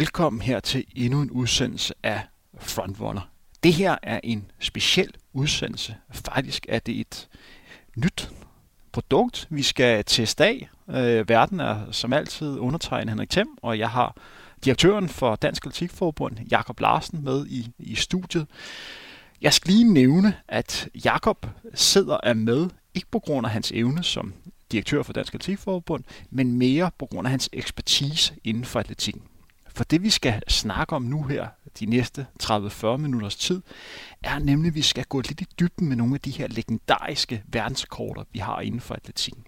Velkommen her til endnu en udsendelse af Frontrunner. Det her er en speciel udsendelse. Faktisk er det et nyt produkt, vi skal teste af. Øh, verden er som altid undertegnet Henrik Thiem, og jeg har direktøren for Dansk Atletikforbund, Jakob Larsen, med i, i studiet. Jeg skal lige nævne, at Jakob sidder er med, ikke på grund af hans evne som direktør for Dansk Atletikforbund, men mere på grund af hans ekspertise inden for atletikken. For det vi skal snakke om nu her, de næste 30-40 minutters tid, er nemlig, at vi skal gå lidt i dybden med nogle af de her legendariske verdensrekorder, vi har inden for atletikken.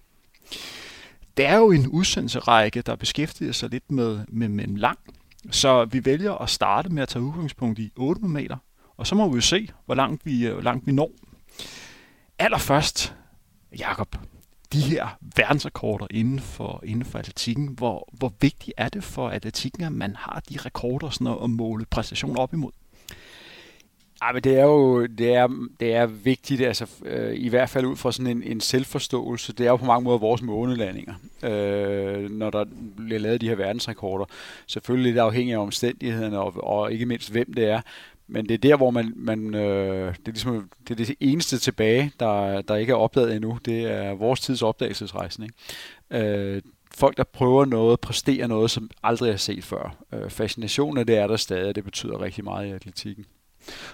Det er jo en udsendelserække, der beskæftiger sig lidt med, med, med en lang, så vi vælger at starte med at tage udgangspunkt i 8 meter, og så må vi jo se, hvor langt vi, hvor langt vi når. Allerførst, Jakob, de her verdensrekorder inden for, inden for atletikken. Hvor, hvor vigtigt er det for atletikken, at man har de rekorder sådan at måle præstationer op imod? Ja, men det er jo det er, det er vigtigt, altså, øh, i hvert fald ud fra sådan en, en selvforståelse. Det er jo på mange måder vores månelandinger, øh, når der bliver lavet de her verdensrekorder. Selvfølgelig lidt afhængig af omstændighederne, og, og ikke mindst hvem det er. Men det er der, hvor man, man øh, det, er ligesom, det er det eneste tilbage, der, der ikke er opdaget endnu. Det er vores tids opdagelsesrejsen. Ikke? Øh, folk, der prøver noget, præsterer noget, som aldrig er set før. Øh, fascinationen det er der stadig, det betyder rigtig meget i atletikken.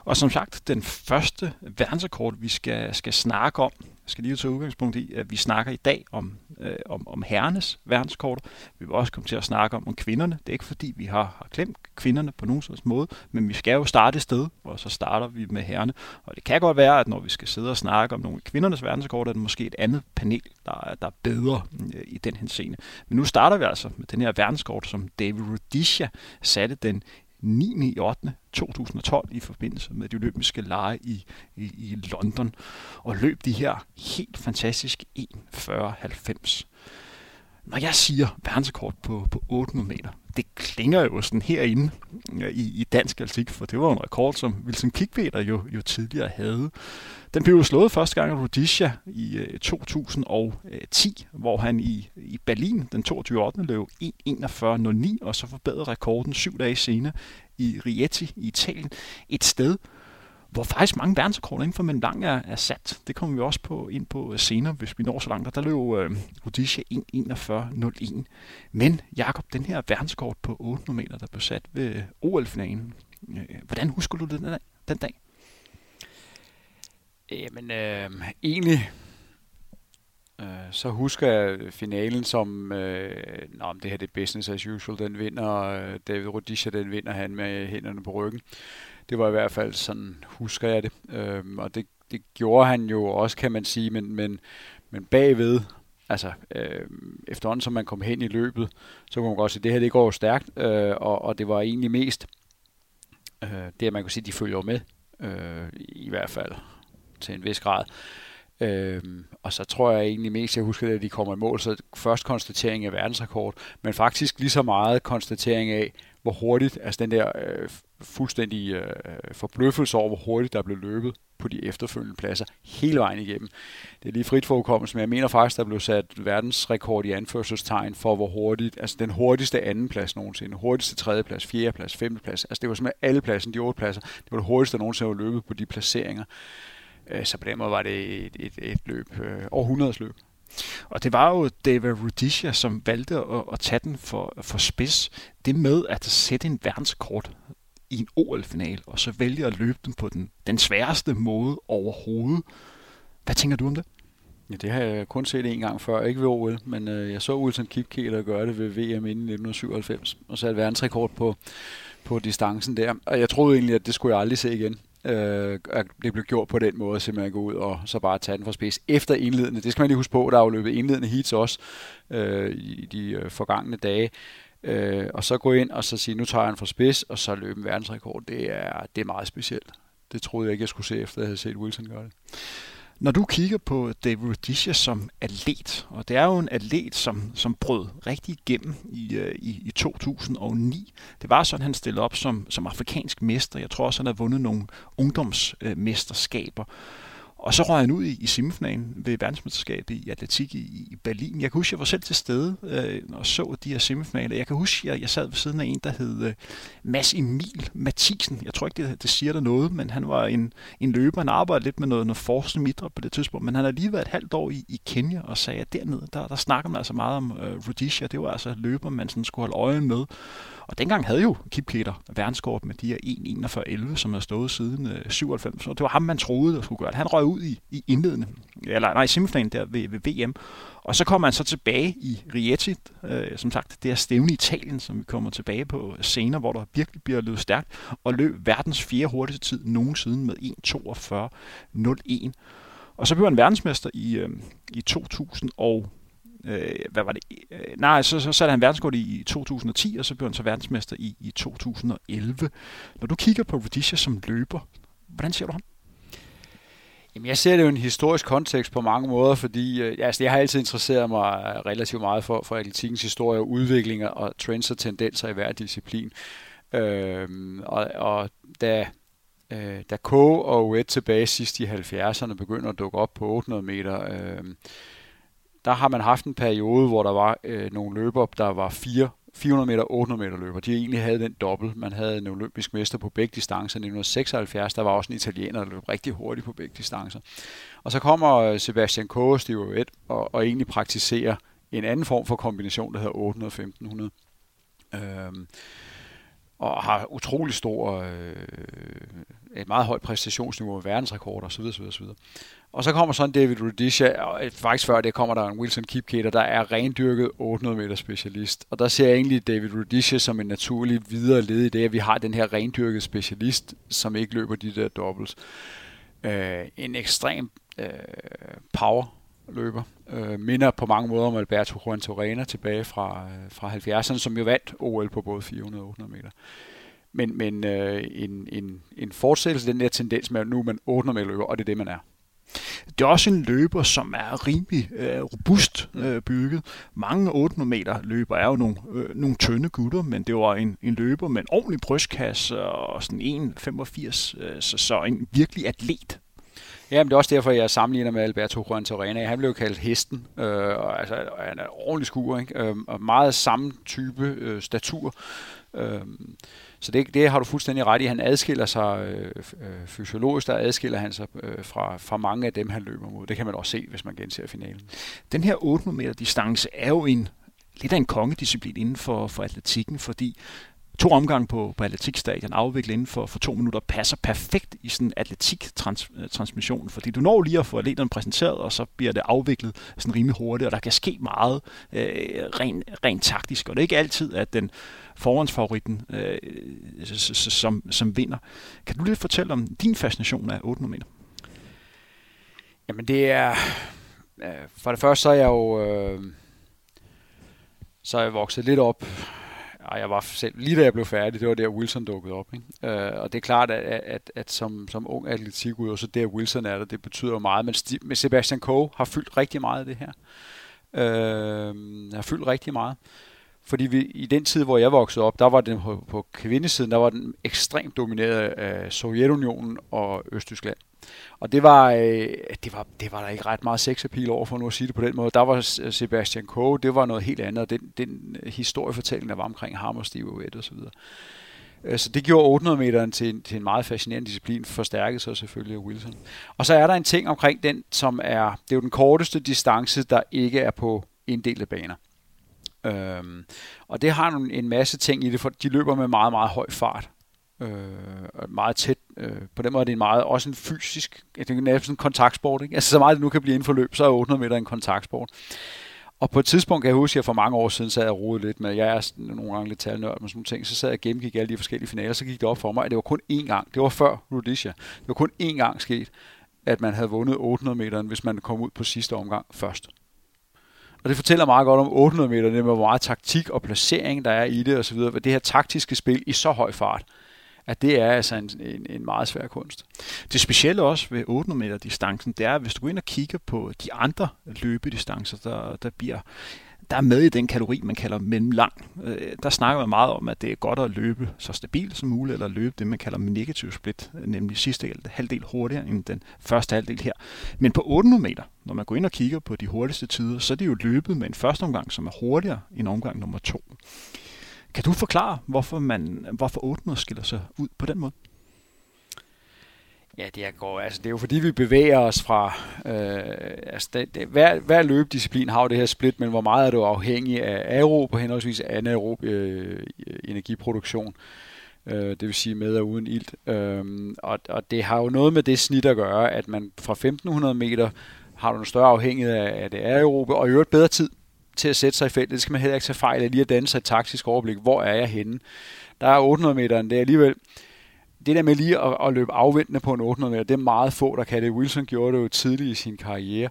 Og som sagt, den første verdensrekord, vi skal, skal snakke om, skal lige tage udgangspunkt i, at vi snakker i dag om, øh, om, om herrenes verdenskort. Vi vil også komme til at snakke om, om kvinderne. Det er ikke fordi, vi har, har klemt kvinderne på nogen slags måde, men vi skal jo starte et sted, og så starter vi med herrene. Og det kan godt være, at når vi skal sidde og snakke om nogle af kvindernes verdenskort, er det måske et andet panel, der er, der er bedre øh, i den henseende. Men nu starter vi altså med den her verdenskort, som David Rudisha satte den 9. i 8. 2012 i forbindelse med de olympiske lege i, i, i London og løb de her helt fantastisk 1.40.90. Når jeg siger verdensrekord på, på 800 meter, det klinger jo sådan herinde i, i dansk atletik, for det var en rekord, som Wilson Kikveter jo, jo tidligere havde. Den blev jo slået første gang af Rhodesia i øh, 2010, hvor han i, i Berlin den 22. 8. løb 1.41.09, og så forbedrede rekorden syv dage senere i Rieti i Italien. Et sted, hvor faktisk mange verdensrekorder inden for men lang er, er sat. Det kommer vi også på ind på øh, senere, hvis vi når så langt. Og der løb øh, Rhodesia 1.41.01. Men Jakob, den her verdenskort på 800 meter, der blev sat ved øh, OL-finalen. Øh, hvordan husker du den, den dag? Jamen, øh, egentlig øh, så husker jeg finalen som, øh, nå, det her det er business as usual, den vinder, øh, David Rodisha, den vinder han med hænderne på ryggen. Det var i hvert fald sådan, husker jeg det. Øhm, og det, det gjorde han jo også, kan man sige, men, men, men bagved, altså øh, efterhånden som man kom hen i løbet, så kunne man godt se, at det her det går jo stærkt, øh, og, og det var egentlig mest øh, det, at man kunne sige, at de følger med, øh, i hvert fald til en vis grad. Øhm, og så tror jeg egentlig mest, jeg husker, det, at de kommer i mål, så først konstatering af verdensrekord, men faktisk lige så meget konstatering af, hvor hurtigt, altså den der øh, fuldstændig øh, forbløffelse over, hvor hurtigt der blev løbet på de efterfølgende pladser hele vejen igennem. Det er lige frit for men jeg mener faktisk, der blev sat verdensrekord i anførselstegn for, hvor hurtigt, altså den hurtigste andenplads nogensinde, hurtigste tredjeplads, fjerdeplads, femteplads, altså det var simpelthen alle pladsen, de otte pladser, det var det hurtigste, der nogensinde var løbet på de placeringer. Øh, så på den måde var det et, et, et løb, øh, århundredes løb. Og det var jo David Rudisha, som valgte at, at tage den for, for spids. Det med at sætte en verdenskort i en OL-final, og så vælge at løbe den på den, den sværeste måde overhovedet. Hvad tænker du om det? Ja, det har jeg kun set en gang før, ikke ved OL, men øh, jeg så Wilson Kipketer gøre det ved VM inden 1997, og satte verdensrekord på, på distancen der. Og jeg troede egentlig, at det skulle jeg aldrig se igen øh, at det blev gjort på den måde, simpelthen gå ud og så bare tage den fra spids efter indledende. Det skal man lige huske på, der er jo løbet indledende heats også øh, i de øh, forgangne dage. Øh, og så gå ind og så sige, nu tager jeg den fra spids, og så løbe en verdensrekord. Det er, det er meget specielt. Det troede jeg ikke, jeg skulle se, efter jeg havde set Wilson gøre det. Når du kigger på David Rudisha som atlet, og det er jo en atlet, som, som brød rigtig igennem i, øh, i, i 2009. Det var sådan, han stillede op som, som afrikansk mester. Jeg tror også, han har vundet nogle ungdomsmesterskaber. Og så røg han ud i, i semifinalen ved verdensmesterskabet i atletik i, i Berlin. Jeg kan huske, jeg var selv til stede øh, og så de her semifinaler. Jeg kan huske, jeg, jeg sad ved siden af en, der hed øh, Mads Emil Mathisen. Jeg tror ikke, det, det siger der noget, men han var en, en løber. Han arbejdede lidt med noget, noget forskning midtre på det tidspunkt, men han har lige været et halvt år i, i Kenya og sagde, at dernede, der, der snakker man altså meget om øh, Rhodesia. Det var altså løber, man sådan skulle holde øje med. Og dengang havde jo Kipketer verdenskort med de her 1.41.11, som havde stået siden øh, 97. Og det var ham, man troede, der skulle gøre det. Han røg ud i, i indledende, eller nej, semifinalen der ved, ved VM. Og så kommer han så tilbage i Rieti, øh, som sagt, det er stævne i Italien, som vi kommer tilbage på senere, hvor der virkelig bliver løbet stærkt, og løb verdens fjerde hurtigste tid nogensinde med 1.42.01. Og så blev han verdensmester i, øh, i 2000 og øh, hvad var det? Øh, nej, så, så satte han verdenskort i 2010, og så blev han så verdensmester i, i 2011. Når du kigger på Rhodesia som løber, hvordan ser du ham? Jamen, jeg ser det jo i en historisk kontekst på mange måder, fordi øh, altså, jeg har altid interesseret mig øh, relativt meget for, for atletikkens historie og udviklinger og trends og tendenser i hver disciplin. Øh, og, og da, øh, da K og Uet tilbage sidst i 70'erne begynder at dukke op på 800 meter, øh, der har man haft en periode, hvor der var øh, nogle løber, der var fire 400 meter og 800 meter løber. De egentlig havde den dobbelt. Man havde en olympisk mester på begge distancer. I 1976, der var også en italiener, der løb rigtig hurtigt på begge distancer. Og så kommer øh, Sebastian Coe og Steve et, og, og egentlig praktiserer en anden form for kombination, der hedder 800 og 1500. Øhm, og har utrolig stor, øh, et meget højt præstationsniveau, verdensrekorder osv. osv., osv. Og så kommer sådan David Rudisha, og faktisk før det kommer der en Wilson Kipketer, der er rendyrket 800 meter specialist. Og der ser jeg egentlig David Rudisha som en naturlig videre led i det, at vi har den her rendyrkede specialist, som ikke løber de der doubles. Øh, en ekstrem øh, power løber. Øh, minder på mange måder om Alberto Juan Torena tilbage fra, øh, fra 70'erne, som jo vandt OL på både 400 og 800 meter. Men, men øh, en, en, en fortsættelse af den der tendens med, at nu man 800 meter løber, og det er det, man er. Det er også en løber, som er rimelig øh, robust øh, bygget. Mange 800 meter løber er jo nogle, øh, nogle tynde gutter, men det var en, en løber med en ordentlig brystkasse og sådan 1,85, øh, så, så en virkelig atlet. Ja, men det er også derfor, jeg sammenligner med Alberto Juan Torrena. Han blev kaldt hesten, øh, og, altså, han er ordentlig skuer, ikke? Øh, og meget samme type øh, statur. Øh, så det, det har du fuldstændig ret i. Han adskiller sig øh, øh, fysiologisk, der adskiller han sig øh, fra, fra mange af dem, han løber mod. Det kan man også se, hvis man genser finalen. Den her 800 meter distance er jo en lidt af en kongedisciplin inden for, for atletikken, fordi to omgange på, på atletikstadion, afviklet inden for, for to minutter, passer perfekt i sådan en atletiktransmission, fordi du når lige at få atleterne præsenteret, og så bliver det afviklet sådan rimelig hurtigt, og der kan ske meget øh, rent ren taktisk, og det er ikke altid, at den forhåndsfavoritten, øh, som, som vinder. Kan du lidt fortælle om din fascination af 800 meter? Jamen det er... Øh, for det første så er jeg jo... Øh, så er jeg vokset lidt op og jeg var selv, lige da jeg blev færdig, det var der Wilson dukkede op. Ikke? Øh, og det er klart, at, at, at, at som, som ung atletikudøver, så der Wilson er der, det betyder jo meget. Men, men Sebastian Coe har fyldt rigtig meget af det her. Øh, har fyldt rigtig meget. Fordi vi, i den tid, hvor jeg voksede op, der var den på, på kvindesiden, der var den ekstremt domineret af Sovjetunionen og Østtyskland. Og det var, øh, det var, det var der ikke ret meget sexappeal over, for nu at sige det på den måde. Der var øh, Sebastian Coe, det var noget helt andet, den, den øh, historiefortælling, der var omkring ham og Steve Ovett osv. så videre. Øh, så det gjorde 800 meteren til, en, til en meget fascinerende disciplin, forstærket sig selvfølgelig af Wilson. Og så er der en ting omkring den, som er, det er jo den korteste distance, der ikke er på inddelte baner. Øhm, og det har en masse ting i det, for de løber med meget, meget høj fart. Øh, meget tæt. Øh, på den måde er det en meget, også en fysisk, det er næsten en kontaktsport. Ikke? Altså så meget det nu kan blive inden for løb, så er 800 meter en kontaktsport. Og på et tidspunkt kan jeg huske, at jeg for mange år siden sad jeg rodede lidt med, jeg er nogle gange lidt talnørd med sådan nogle ting, så sad jeg og gennemgik alle de forskellige finaler, så gik det op for mig, at det var kun én gang, det var før Rhodesia, det var kun én gang sket, at man havde vundet 800 meter, hvis man kom ud på sidste omgang først. Og det fortæller meget godt om 800 meter, det med hvor meget taktik og placering der er i det osv. Det her taktiske spil i så høj fart, at det er altså en, en, en meget svær kunst. Det specielle også ved 800 meter distancen, det er, at hvis du går ind og kigger på de andre løbedistancer, der, der bliver der er med i den kategori, man kalder mellemlang. Øh, der snakker man meget om, at det er godt at løbe så stabilt som muligt, eller løbe det, man kalder negativ split, øh, nemlig sidste halvdel hurtigere end den første halvdel her. Men på 800 meter, når man går ind og kigger på de hurtigste tider, så er det jo løbet med en første omgang, som er hurtigere end omgang nummer to. Kan du forklare, hvorfor, man, hvorfor 800 skiller sig ud på den måde? Ja, det er, går, altså, det er jo fordi, vi bevæger os fra... Øh, altså, det, det, hver, hver løbedisciplin har jo det her split, men hvor meget er du afhængig af aerob og henholdsvis anaerob øh, øh, energiproduktion. Øh, det vil sige med og uden ilt. Øh, og, og det har jo noget med det snit at gøre, at man fra 1500 meter har du en større afhængighed af, af det aerobe, og i øvrigt bedre tid til at sætte sig i feltet. Det skal man heller ikke tage fejl af, lige at danne sig et taktisk overblik. Hvor er jeg henne? Der er 800 meter, det er alligevel det der med lige at, at løbe afventende på en 800 meter, det er meget få, der kan det. Wilson gjorde det jo tidligt i sin karriere.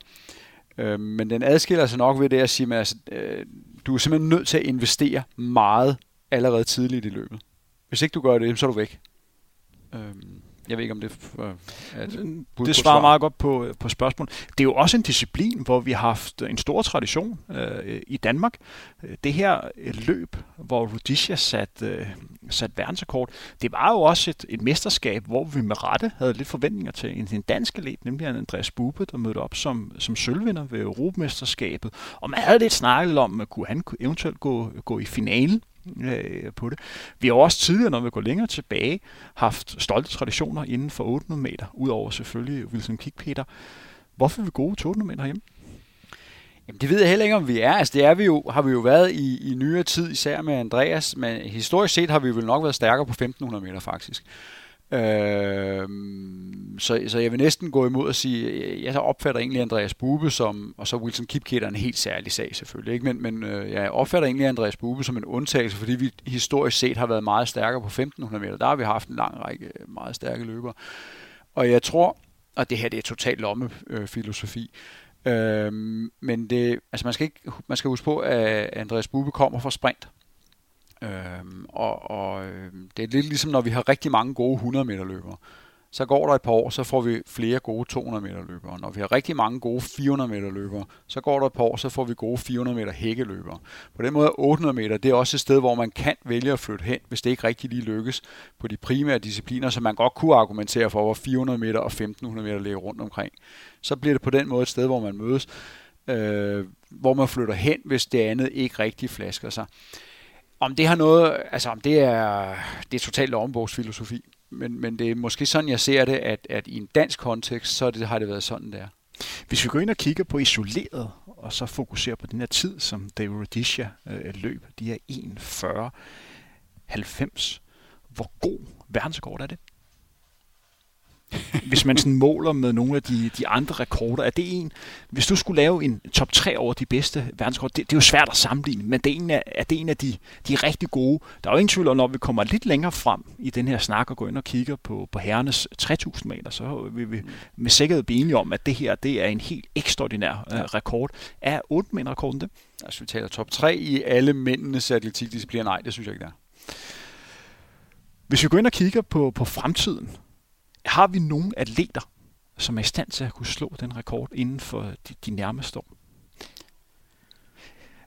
Øh, men den adskiller sig nok ved det at sige, at altså, øh, du er simpelthen nødt til at investere meget allerede tidligt i løbet. Hvis ikke du gør det, så er du væk. Øh, jeg ved ikke, om det er et Det svarer meget godt på, på spørgsmålet. Det er jo også en disciplin, hvor vi har haft en stor tradition øh, i Danmark. Det her løb, hvor Rhodesia satte øh, sat verdensrekord, det var jo også et, et mesterskab, hvor vi med rette havde lidt forventninger til en, en dansk atlet, nemlig Andreas Bube, der mødte op som, som sølvvinder ved Europamesterskabet. Og man havde lidt snakket om, at kunne han eventuelt gå, gå i finalen øh, på det. Vi har også tidligere, når vi går længere tilbage, haft stolte traditioner inden for 800 meter, udover selvfølgelig Wilson Kickpeter. Hvorfor er vi gode til 800 meter hjemme? Jamen, det ved jeg heller ikke, om vi er. Altså, det er vi jo, har vi jo været i, i nyere tid, især med Andreas, men historisk set har vi vel nok været stærkere på 1500 meter faktisk. Øh, så, så jeg vil næsten gå imod at sige, jeg så opfatter egentlig Andreas Bube som, og så Wilson Kipketer en helt særlig sag selvfølgelig, ikke? men, men øh, jeg opfatter egentlig Andreas Bube som en undtagelse, fordi vi historisk set har været meget stærkere på 1500 meter. Der har vi haft en lang række øh, meget stærke løbere. Og jeg tror, og det her det er totalt lommefilosofi, øh, men det, altså man skal, ikke, man skal huske på, at Andreas Bube kommer fra sprint. Øhm, og og øh, det er lidt ligesom, når vi har rigtig mange gode 100 meter løbere. Så går der et par år, så får vi flere gode 200 meter løbere. Når vi har rigtig mange gode 400 meter løbere, så går der et par år, så får vi gode 400 meter hækkeløbere. På den måde 800 meter, det er også et sted, hvor man kan vælge at flytte hen, hvis det ikke rigtig lige lykkes på de primære discipliner, så man godt kunne argumentere for, hvor 400 meter og 1500 meter ligger rundt omkring. Så bliver det på den måde et sted, hvor man mødes, øh, hvor man flytter hen, hvis det andet ikke rigtig flasker sig. Om det har noget, altså om det er, det er totalt ombogsfilosofi, men, men det er måske sådan, jeg ser det, at, at i en dansk kontekst, så det, har det været sådan der. Hvis vi går ind og kigger på isoleret, og så fokuserer på den her tid, som David Rhodesia øh, løb, de er 1.40.90. Hvor god verdensrekord er det? Hvis man sådan måler med nogle af de, de andre rekorder, er det en, hvis du skulle lave en top 3 over de bedste verdensrekorder, det, det er jo svært at sammenligne, men det er en af, er det en af de, de rigtig gode. Der er jo ingen tvivl om, når vi kommer lidt længere frem i den her snak og går ind og kigger på, på herrenes 3000 meter, så vil vi med sikkerhed blive enige om, at det her det er en helt ekstraordinær uh, rekord. Er 8 meter rekorden det? Altså vi taler top 3 i alle mændenes atletikdiscipliner, nej, det synes jeg ikke der. Hvis vi går ind og kigger på, på fremtiden, har vi nogen atleter, som er i stand til at kunne slå den rekord inden for de, de nærmeste år?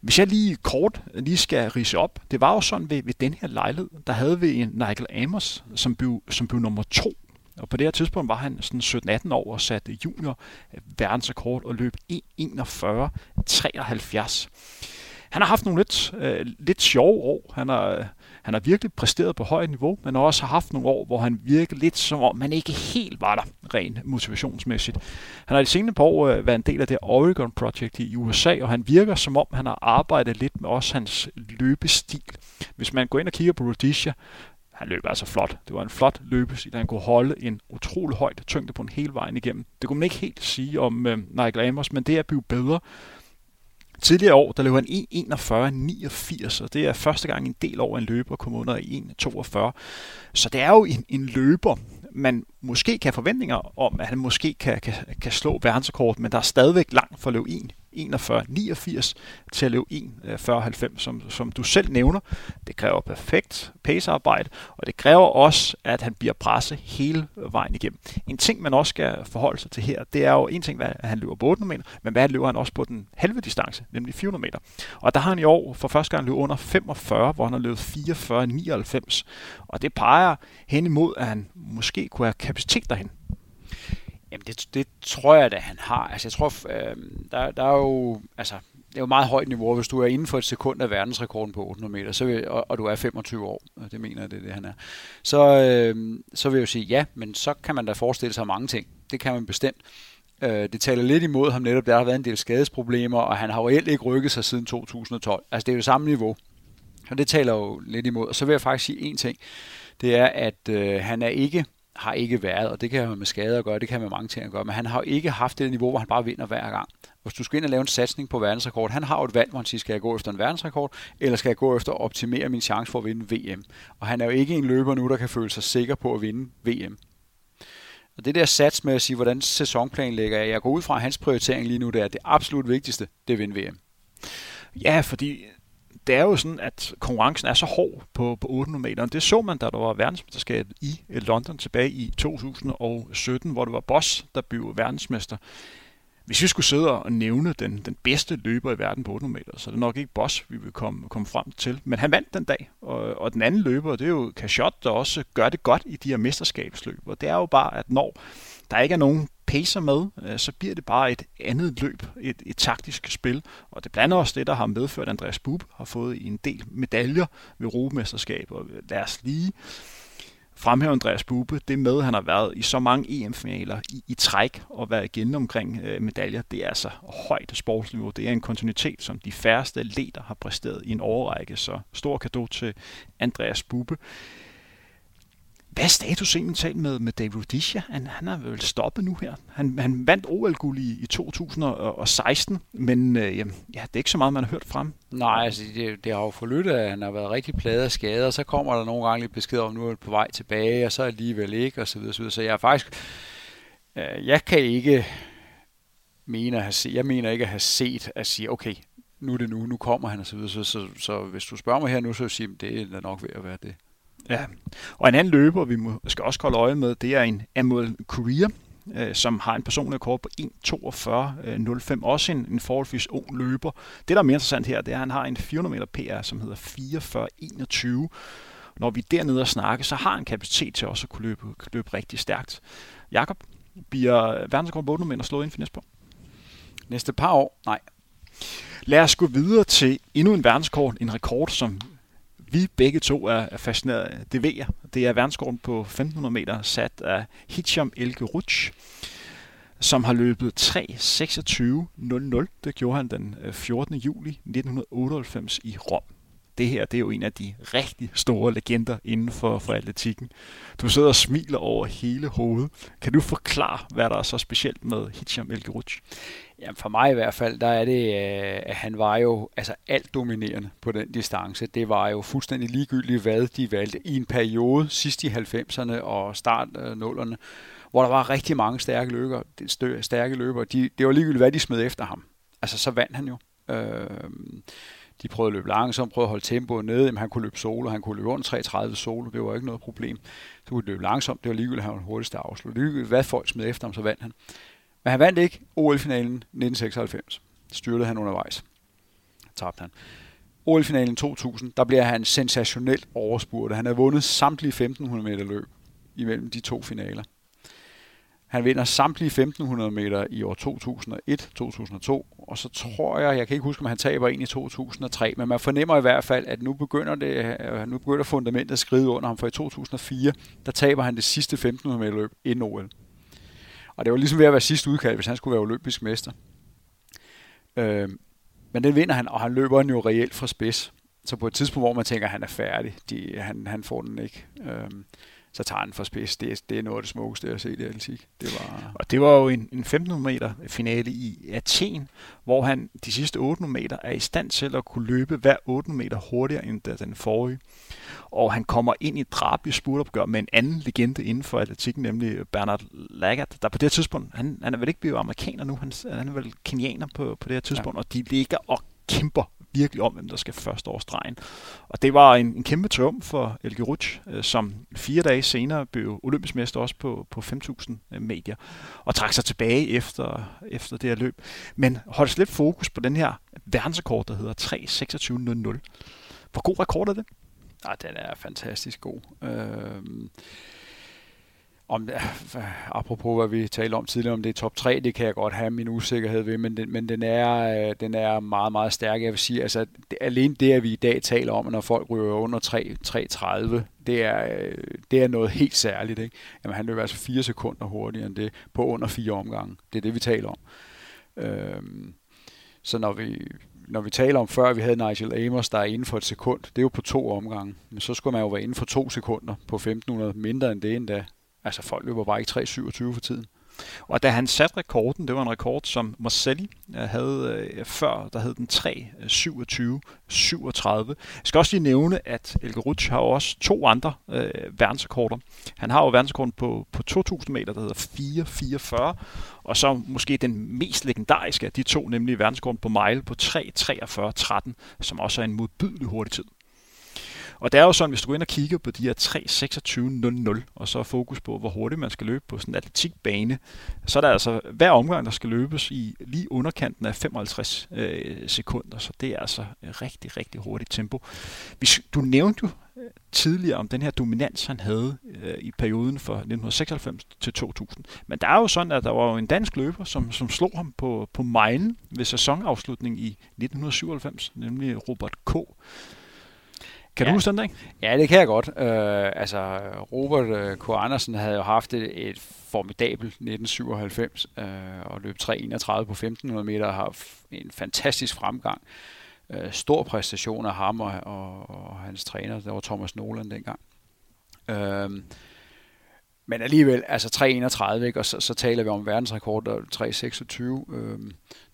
Hvis jeg lige kort lige skal rise op, det var jo sådan ved, ved den her lejlighed, der havde vi en Nigel Amos, som blev, som blev nummer to. Og på det her tidspunkt var han sådan 17-18 år og satte junior øh, verdensrekord og løb 1.41.73. Han har haft nogle lidt, øh, lidt sjove år. Han har, øh, han har virkelig præsteret på højt niveau, men også haft nogle år, hvor han virkede lidt som om, han ikke helt var der rent motivationsmæssigt. Han har de senere par år øh, været en del af det Oregon Project i USA, og han virker som om, han har arbejdet lidt med også hans løbestil. Hvis man går ind og kigger på Rhodesia, han løb altså flot. Det var en flot løbestil. Han kunne holde en utrolig højt tyngde på en hel vejen igennem. Det kunne man ikke helt sige om øh, Nigel Amos, men det er blevet bedre. Tidligere år, der løb han 1.41.89, og det er første gang en del over en løber kom under 1.42. Så det er jo en, en løber, man måske kan have forventninger om, at han måske kan, kan, kan slå verdensrekord, men der er stadigvæk langt for at 41-89 til at løbe 41 90, øh, som, som du selv nævner. Det kræver perfekt pacearbejde, og det kræver også, at han bliver presset hele vejen igennem. En ting, man også skal forholde sig til her, det er jo en ting, hvad han løber på 800 meter, men hvad løber han også på den halve distance, nemlig 400 meter. Og der har han i år for første gang løbet under 45, hvor han har løbet 44-99, og det peger hen imod, at han måske kunne have kapacitet derhen. Jamen det, det tror jeg da, han har. Altså jeg tror, øh, der, der er jo, altså det er jo meget højt niveau. Hvis du er inden for et sekund af verdensrekorden på 800 meter, så vil, og, og du er 25 år, og det mener jeg, det er det, han er, så, øh, så vil jeg jo sige ja, men så kan man da forestille sig mange ting. Det kan man bestemt. Øh, det taler lidt imod ham netop, der har været en del skadesproblemer, og han har reelt ikke rykket sig siden 2012. Altså det er jo det samme niveau. Og det taler jo lidt imod. Og så vil jeg faktisk sige en ting. Det er, at øh, han er ikke har ikke været, og det kan have med skade at gøre, det kan have med mange ting at gøre, men han har jo ikke haft det niveau, hvor han bare vinder hver gang. Hvis du skal ind og lave en satsning på verdensrekord, han har jo et valg, hvor han siger, skal jeg gå efter en verdensrekord, eller skal jeg gå efter at optimere min chance for at vinde VM. Og han er jo ikke en løber nu, der kan føle sig sikker på at vinde VM. Og det der sats med at sige, hvordan sæsonplanen ligger jeg, jeg går ud fra, at hans prioritering lige nu, det er det absolut vigtigste, det er at vinde VM. Ja, fordi det er jo sådan, at konkurrencen er så hård på, på 800 meter. Det så man, da der var verdensmesterskab i øh, London tilbage i 2017, hvor det var Boss, der blev verdensmester. Hvis vi skulle sidde og nævne den, den bedste løber i verden på 800 meter, så er det nok ikke Boss, vi vil komme, komme frem til. Men han vandt den dag, og, og den anden løber, det er jo Cachot, der også gør det godt i de her mesterskabsløb. Og det er jo bare, at når der ikke er nogen pacer med, øh, så bliver det bare et andet løb, et, et taktisk spil. Og det blander også det, der har medført, at Andreas Bub har fået en del medaljer ved Europamesterskabet. Øh, lad os lige fremhæve Andreas Bube, det med, at han har været i så mange EM-finaler i, i træk og været igen omkring øh, medaljer, det er altså højt sportsniveau. Det er en kontinuitet, som de færreste leder har præsteret i en overrække, så stor kado til Andreas Bube. Hvad er status egentlig talt med, med David Rudisha? Han, han er vel stoppet nu her. Han, han vandt OL-guld i, i 2016, men øh, ja, det er ikke så meget, man har hørt frem. Nej, altså det, det har jo forlyttet, at han har været rigtig pladet af skader, og så kommer der nogle gange lidt besked om, at nu er på vej tilbage, og så alligevel ikke, og så videre, så videre. Så jeg er faktisk, øh, jeg kan ikke mene at have set, jeg mener ikke at have set at sige, okay, nu er det nu, nu kommer han, og så videre. Så, så, så hvis du spørger mig her nu, så vil jeg sige, at det er nok ved at være det. Ja, og en anden løber, vi skal også holde øje med, det er en Amuel Courier, øh, som har en personlig rekord på 1.42.05. Også en, en forholdsvis ung løber. Det, der er mere interessant her, det er, at han har en 400 meter PR, som hedder 44.21. Når vi er dernede og snakke, så har han kapacitet til også at kunne løbe, løbe rigtig stærkt. Jakob, bliver verdensrekord på 800 meter slået ind for næste år? Næste par år? Nej. Lad os gå videre til endnu en verdenskort, en rekord, som vi begge to er fascineret af. Det ved jeg. Det er verdensrekorden på 1500 meter sat af Hicham Elke Rutsch, som har løbet 3.26.00. Det gjorde han den øh, 14. Juli 1998 i Rom det her det er jo en af de rigtig store legender inden for, for atletikken. Du sidder og smiler over hele hovedet. Kan du forklare, hvad der er så specielt med Hicham Elgeruch? Jamen for mig i hvert fald, der er det, øh, at han var jo altså alt dominerende på den distance. Det var jo fuldstændig ligegyldigt, hvad de valgte i en periode sidst i 90'erne og start øh, 0'erne, hvor der var rigtig mange stærke løber. Stærke løber. De, det var ligegyldigt, hvad de smed efter ham. Altså så vandt han jo. Øh, de prøvede at løbe langsomt, prøvede at holde tempoet nede. Jamen, han kunne løbe solo, han kunne løbe under 3.30 solo, det var ikke noget problem. Så kunne de løbe langsomt, det var ligegyldigt, han var den hurtigste afslut. Ligegyldigt, hvad folk smed efter ham, så vandt han. Men han vandt ikke OL-finalen 1996. Styrtede han undervejs. Tabte han. OL-finalen 2000, der bliver han sensationelt overspurgt. Han har vundet samtlige 1500 meter løb imellem de to finaler. Han vinder samtlige 1500 meter i år 2001, 2002, og så tror jeg, jeg kan ikke huske, om han taber en i 2003, men man fornemmer i hvert fald, at nu begynder, det, øh, nu begynder fundamentet at skride under ham, for i 2004, der taber han det sidste 1500 meter løb inden OL. Og det var ligesom ved at være sidste udkald, hvis han skulle være olympisk mester. Øh, men den vinder han, og han løber den jo reelt fra spids. Så på et tidspunkt, hvor man tænker, at han er færdig, de, han, han får den ikke. Øh, så tager han for spids. Det, det er noget af det smukkeste, jeg har set i atletik. Det var... Og det var jo en, en 1500 meter finale i Athen, hvor han de sidste 800 meter er i stand til at kunne løbe hver 800 meter hurtigere end den forrige. Og han kommer ind i et drabeligt spurtopgør med en anden legende inden for atletikken, nemlig Bernard Lagat, der på det her tidspunkt, han, han er vel ikke blevet amerikaner nu, han, han er vel kenianer på, på det her tidspunkt, ja. og de ligger og kæmper virkelig om, hvem der skal først over stregen. Og det var en, en kæmpe triumf for Elke Rutsch, øh, som fire dage senere blev olympisk mester også på, på 5.000 øh, medier, og trak sig tilbage efter, efter det her løb. Men holdt lidt fokus på den her verdensrekord, der hedder 3.26.00. Hvor god rekord er det? Ja, den er fantastisk god. Øh om, apropos hvad vi talte om tidligere, om det er top 3, det kan jeg godt have min usikkerhed ved, men den, men den, er, øh, den er meget, meget stærk. Jeg vil sige, altså det, alene det, at vi i dag taler om, når folk ryger under 3, 3.30, det er, øh, det er noget helt særligt. Ikke? Jamen, han løber altså 4 sekunder hurtigere end det på under fire omgange. Det er det, vi taler om. Øhm, så når vi, når vi taler om før, vi havde Nigel Amos, der er inden for et sekund, det er jo på to omgange. Men så skulle man jo være inden for to sekunder på 1500, mindre end det endda. Altså folk løber bare ikke 3.27 for tiden. Og da han satte rekorden, det var en rekord, som Marcelli øh, havde øh, før, der hed den 3.27.37. Jeg skal også lige nævne, at Elke Rutsch har også to andre øh, verdensrekorder. Han har jo verdensrekorden på, på 2.000 meter, der hedder 4.44, og så måske den mest legendariske af de to, nemlig verdensrekorden på mile på 3.43.13, som også er en modbydelig hurtig tid. Og det er jo sådan, hvis du går ind og kigger på de her 3.26.00, og så er fokus på, hvor hurtigt man skal løbe på sådan en atletikbane, så er der altså hver omgang, der skal løbes i lige underkanten af 55 øh, sekunder, så det er altså rigtig, rigtig hurtigt tempo. Hvis, du nævnte jo øh, tidligere om den her dominans, han havde øh, i perioden fra 1996 til 2000. Men der er jo sådan, at der var jo en dansk løber, som, som slog ham på, på mejlen ved sæsonafslutning i 1997, nemlig Robert K. Kan ja. du huske den dag? Ja, det kan jeg godt. Øh, altså, Robert øh, K. Andersen havde jo haft et, et formidabelt 1997 øh, og løb 3.31 på 1.500 meter og har en fantastisk fremgang. Øh, stor præstation af ham og, og, og hans træner, der var Thomas Nolan dengang. Øh, men alligevel, altså 3.31, ikke? og så, så taler vi om verdensrekord, der 3.26. Øh,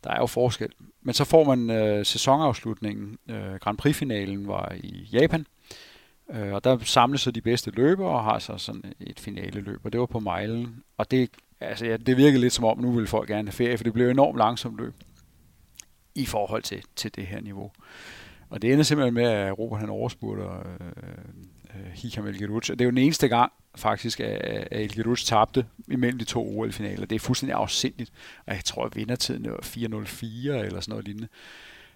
der er jo forskel. Men så får man øh, sæsonafslutningen. Øh, Grand Prix-finalen var i Japan, øh, og der samles så de bedste løbere og har så sådan et finale løb, og det var på mejlen. Og det, altså, ja, det virkede lidt som om, nu ville folk gerne have ferie, for det blev enormt langsomt løb i forhold til, til det her niveau. Og det ender simpelthen med, at Robert han overspurgte øh, øh, Hikam El det er jo den eneste gang, faktisk, at El tabte imellem de to OL-finaler. Det er fuldstændig afsindigt, og jeg tror, at vindertiden er 4-0-4 eller sådan noget lignende,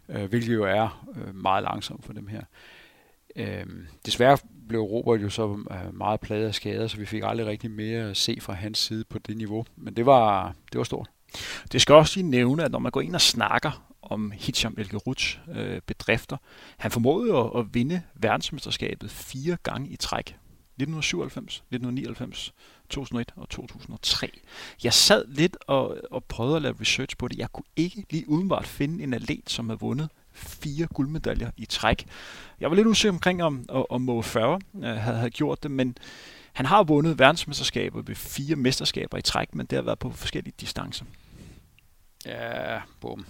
øh, hvilket jo er øh, meget langsomt for dem her. Øh, desværre blev Robert jo så øh, meget pladet af skader, så vi fik aldrig rigtig mere at se fra hans side på det niveau, men det var, det var stort. Det skal også lige nævne, at når man går ind og snakker om Hicham El øh, bedrifter, han formåede at, at vinde verdensmesterskabet fire gange i træk. 1997, 1999, 2001 og 2003. Jeg sad lidt og, og prøvede at lave research på det. Jeg kunne ikke lige udenbart finde en atlet, som havde vundet fire guldmedaljer i træk. Jeg var lidt usikker omkring, om, om Mo Farah øh, havde, havde gjort det, men han har vundet verdensmesterskaber ved fire mesterskaber i træk, men det har været på forskellige distancer. Ja, bum.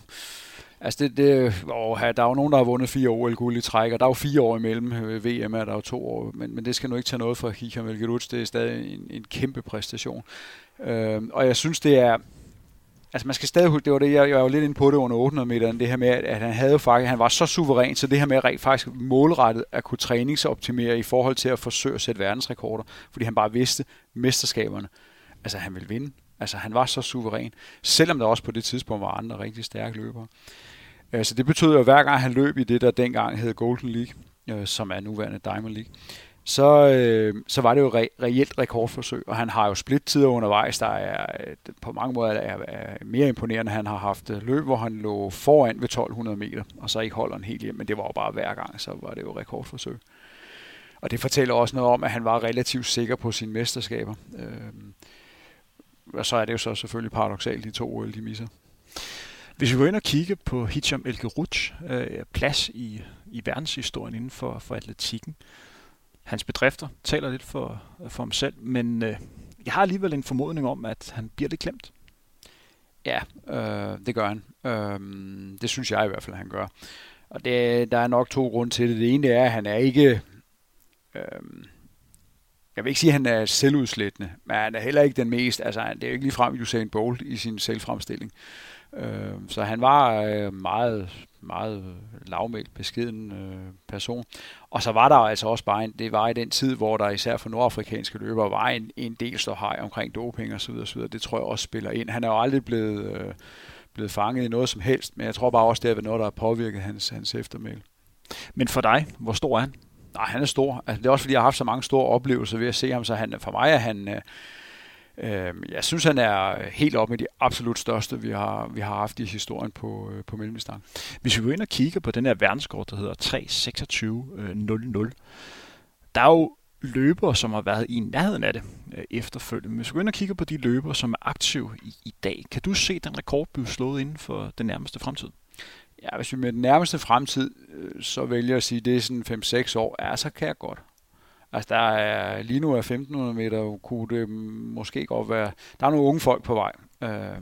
Altså, det, det, åh, der er jo nogen, der har vundet fire OL-guld i træk, og der er jo fire år imellem. Øh, VM er der jo to år, men, men det skal nu ikke tage noget for Hikam Elgeruts. Det er stadig en, en kæmpe præstation. Øh, og jeg synes, det er... Altså man skal stadig det var det, jeg, jeg var jo lidt inde på det under 800 meter, det her med, at han havde faktisk, han var så suveræn, så det her med at rent faktisk målrettet at kunne træningsoptimere i forhold til at forsøge at sætte verdensrekorder, fordi han bare vidste mesterskaberne. Altså han ville vinde. Altså han var så suveræn, selvom der også på det tidspunkt var andre rigtig stærke løbere. Øh, så det betød jo, at hver gang han løb i det, der dengang hed Golden League, øh, som er nuværende Diamond League, så, øh, så var det jo re- reelt rekordforsøg, og han har jo splittider undervejs, der er øh, på mange måder er, er mere imponerende. Han har haft øh, løb, hvor han lå foran ved 1200 meter, og så ikke holder en helt hjem, men det var jo bare hver gang, så var det jo rekordforsøg. Og det fortæller også noget om, at han var relativt sikker på sine mesterskaber. og så er det jo så selvfølgelig paradoxalt, de to OL, de misser. Hvis vi går ind og kigger på Hicham El øh, plads i, i verdenshistorien inden for, for atletikken, Hans bedrifter taler lidt for, for ham selv, men øh, jeg har alligevel en formodning om, at han bliver lidt klemt. Ja, øh, det gør han. Øh, det synes jeg i hvert fald, han gør. Og det, der er nok to grunde til det. Det ene er, at han er ikke... Øh, jeg vil ikke sige, at han er selvudslættende, men han er heller ikke den mest... Altså, det er jo ikke ligefrem Usain Bolt i sin selvfremstilling. Øh, så han var øh, meget, meget lavmældt, beskeden øh, person. Og så var der altså også bare en, det var i den tid, hvor der især for nordafrikanske løbere var en, en del hej omkring doping og så videre. Det tror jeg også spiller ind. Han er jo aldrig blevet, øh, blevet fanget i noget som helst, men jeg tror bare også, det er noget, der har påvirket hans, hans eftermæl. Men for dig, hvor stor er han? Nej, han er stor. Altså, det er også, fordi jeg har haft så mange store oplevelser ved at se ham, så han, for mig er han... Øh jeg synes, han er helt op med de absolut største, vi har, vi har haft i historien på, øh, på mellemdistance. Hvis vi går ind og kigger på den her verdenskort, der hedder 3.26.00, der er jo løbere, som har været i nærheden af det øh, efterfølgende. Hvis vi går ind og kigger på de løbere, som er aktive i, i dag, kan du se den rekord blive slået inden for den nærmeste fremtid? Ja, hvis vi med den nærmeste fremtid, øh, så vælger at sige, at det er sådan 5-6 år, ja, så kan jeg godt. Altså, der er, lige nu er 1500 meter, kunne det måske godt være, der er nogle unge folk på vej, øh,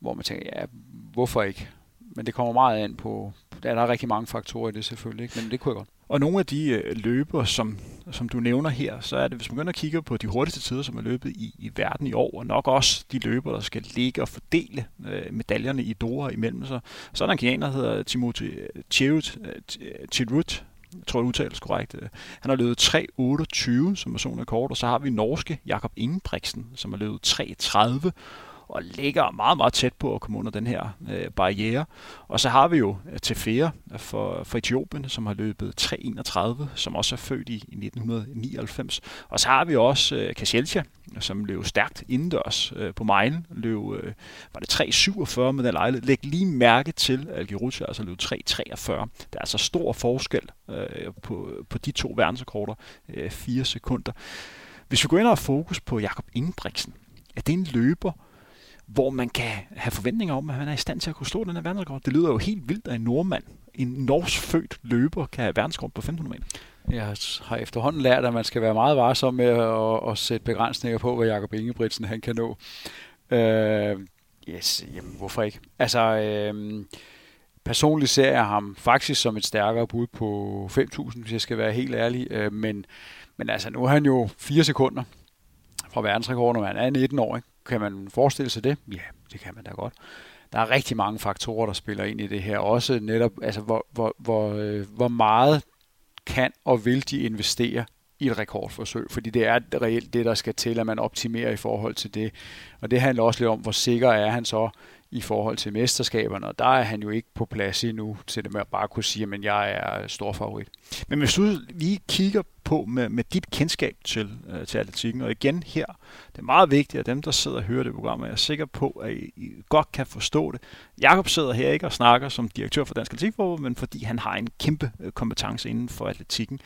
hvor man tænker, ja, hvorfor ikke? Men det kommer meget an på, der er rigtig mange faktorer i det selvfølgelig, ikke? men det kunne jeg godt. Og nogle af de øh, løber, som, som du nævner her, så er det, hvis man begynder at kigge på de hurtigste tider, som er løbet i, i verden i år, og nok også de løber, der skal ligge og fordele øh, medaljerne i Dora imellem sig, så er der en kenianer, der hedder Timothy Chirut, øh, Chirut jeg tror, det udtales korrekt. Øh. Han har løbet 3.28 som personrekord, og så har vi norske Jakob Ingebrigtsen, som har løbet 3.30, og ligger meget, meget tæt på at komme under den her øh, barriere. Og så har vi jo øh, Tefera for, for Etiopien, som har løbet 3.31, som også er født i, i 1999. Og så har vi også øh, Kaselcha, som løb stærkt indendørs øh, på Mejlen. Løb, øh, var det 3.47 med den lejlighed. Læg lige mærke til, at Algerucci altså løb 3.43. Der er altså stor forskel øh, på, på de to verdensrekorder. Øh, fire sekunder. Hvis vi går ind og har fokus på Jakob Ingebrigtsen, er det en løber, hvor man kan have forventninger om, at han er i stand til at kunne slå den her verdensrekord. Det lyder jo helt vildt, at en nordmand, en norsk født løber, kan have verdensrekord på 1500 meter. Jeg har efterhånden lært, at man skal være meget varsom med at, at sætte begrænsninger på, hvad Jakob Ingebrigtsen han kan nå. Øh, yes, jamen hvorfor ikke? Altså, øh, personligt ser jeg ham faktisk som et stærkere bud på 5.000, hvis jeg skal være helt ærlig. Øh, men, men altså, nu er han jo 4 sekunder fra verdensrekorden, og han er 19 år. Ikke? Kan man forestille sig det? Ja, det kan man da godt. Der er rigtig mange faktorer, der spiller ind i det her. Også netop, altså, hvor, hvor, hvor, øh, hvor meget kan og vil de investere i et rekordforsøg, fordi det er reelt det, der skal til, at man optimerer i forhold til det. Og det handler også lidt om, hvor sikker er han så i forhold til mesterskaberne, og der er han jo ikke på plads endnu til det med at bare kunne sige, at jeg er stor favorit. Men hvis du lige kigger på med, med dit kendskab til, øh, til atletikken, og igen her, det er meget vigtigt, at dem, der sidder og hører det program, er sikker på, at I, I godt kan forstå det. Jakob sidder her ikke og snakker som direktør for Dansk Atletikforbund, men fordi han har en kæmpe øh, kompetence inden for atletikken.